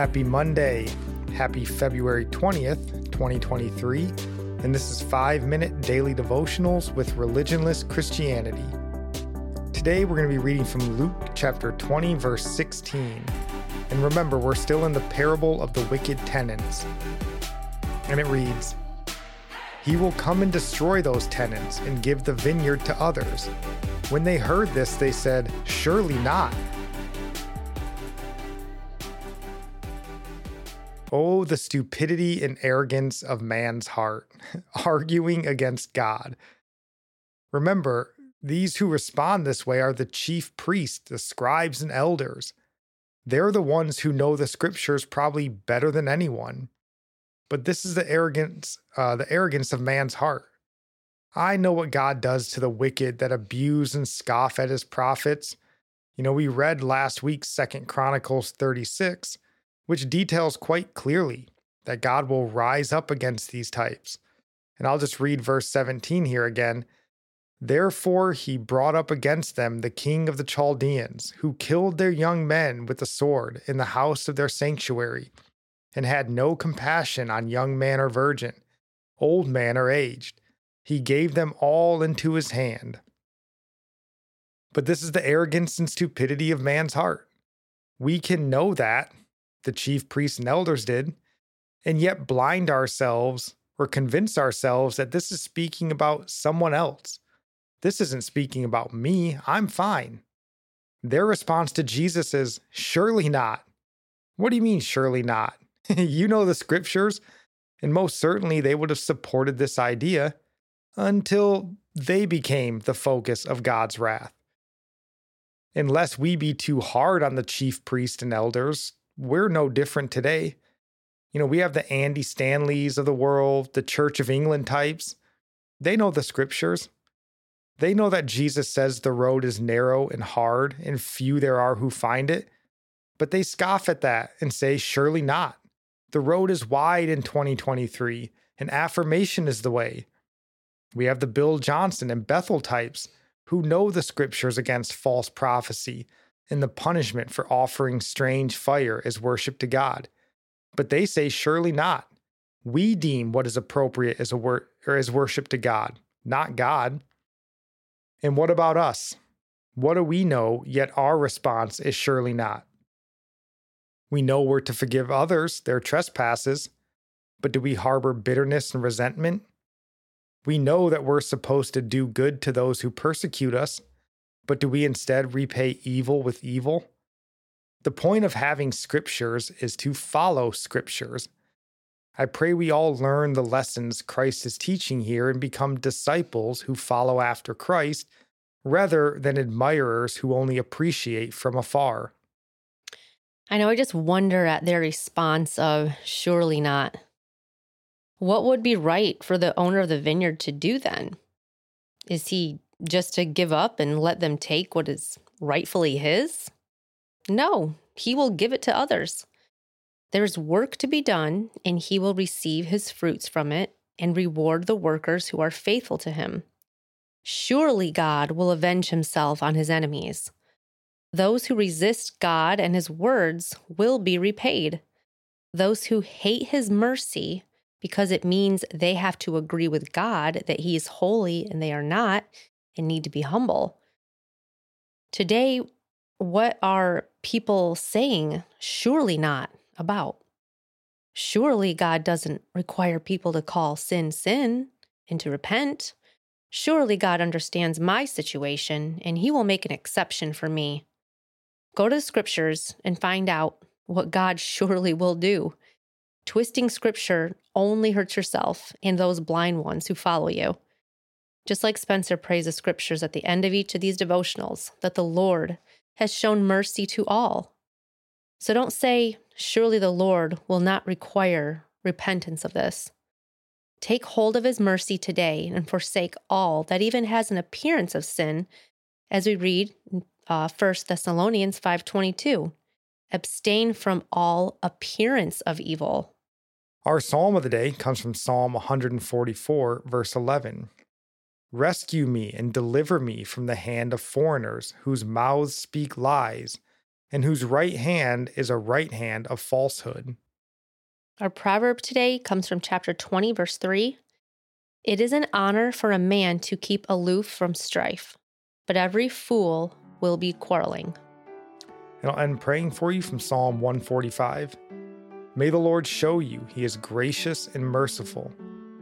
Happy Monday. Happy February 20th, 2023. And this is 5 Minute Daily Devotionals with Religionless Christianity. Today we're going to be reading from Luke chapter 20, verse 16. And remember, we're still in the parable of the wicked tenants. And it reads He will come and destroy those tenants and give the vineyard to others. When they heard this, they said, Surely not. Oh, the stupidity and arrogance of man's heart, arguing against God. Remember, these who respond this way are the chief priests, the scribes, and elders. They're the ones who know the scriptures probably better than anyone. But this is the arrogance, uh, the arrogance of man's heart. I know what God does to the wicked that abuse and scoff at his prophets. You know, we read last week Second Chronicles 36 which details quite clearly that God will rise up against these types. And I'll just read verse 17 here again. Therefore, he brought up against them the king of the Chaldeans, who killed their young men with the sword in the house of their sanctuary, and had no compassion on young man or virgin, old man or aged. He gave them all into his hand. But this is the arrogance and stupidity of man's heart. We can know that the chief priests and elders did, and yet blind ourselves or convince ourselves that this is speaking about someone else. This isn't speaking about me. I'm fine. Their response to Jesus is, Surely not. What do you mean, surely not? you know the scriptures, and most certainly they would have supported this idea until they became the focus of God's wrath. Unless we be too hard on the chief priests and elders, we're no different today. You know, we have the Andy Stanleys of the world, the Church of England types. They know the scriptures. They know that Jesus says the road is narrow and hard, and few there are who find it. But they scoff at that and say, surely not. The road is wide in 2023, and affirmation is the way. We have the Bill Johnson and Bethel types who know the scriptures against false prophecy and the punishment for offering strange fire as worship to God. But they say, surely not. We deem what is appropriate as, a wor- or as worship to God, not God. And what about us? What do we know, yet our response is surely not? We know we're to forgive others their trespasses, but do we harbor bitterness and resentment? We know that we're supposed to do good to those who persecute us, but do we instead repay evil with evil? The point of having scriptures is to follow scriptures. I pray we all learn the lessons Christ is teaching here and become disciples who follow after Christ rather than admirers who only appreciate from afar. I know, I just wonder at their response of surely not. What would be right for the owner of the vineyard to do then? Is he just to give up and let them take what is rightfully his? No, he will give it to others. There's work to be done, and he will receive his fruits from it and reward the workers who are faithful to him. Surely God will avenge himself on his enemies. Those who resist God and his words will be repaid. Those who hate his mercy because it means they have to agree with God that he is holy and they are not, and need to be humble. Today, what are people saying? Surely not about. Surely God doesn't require people to call sin sin and to repent. Surely God understands my situation and he will make an exception for me. Go to the scriptures and find out what God surely will do. Twisting scripture only hurts yourself and those blind ones who follow you. Just like Spencer prays the scriptures at the end of each of these devotionals, that the Lord has shown mercy to all. So don't say, surely the Lord will not require repentance of this. Take hold of his mercy today and forsake all that even has an appearance of sin, as we read uh, 1 Thessalonians 5.22. Abstain from all appearance of evil. Our psalm of the day comes from Psalm 144, verse 11. Rescue me and deliver me from the hand of foreigners whose mouths speak lies, and whose right hand is a right hand of falsehood. Our proverb today comes from chapter 20, verse 3. It is an honor for a man to keep aloof from strife, but every fool will be quarreling. And I'll end praying for you from Psalm 145. May the Lord show you he is gracious and merciful,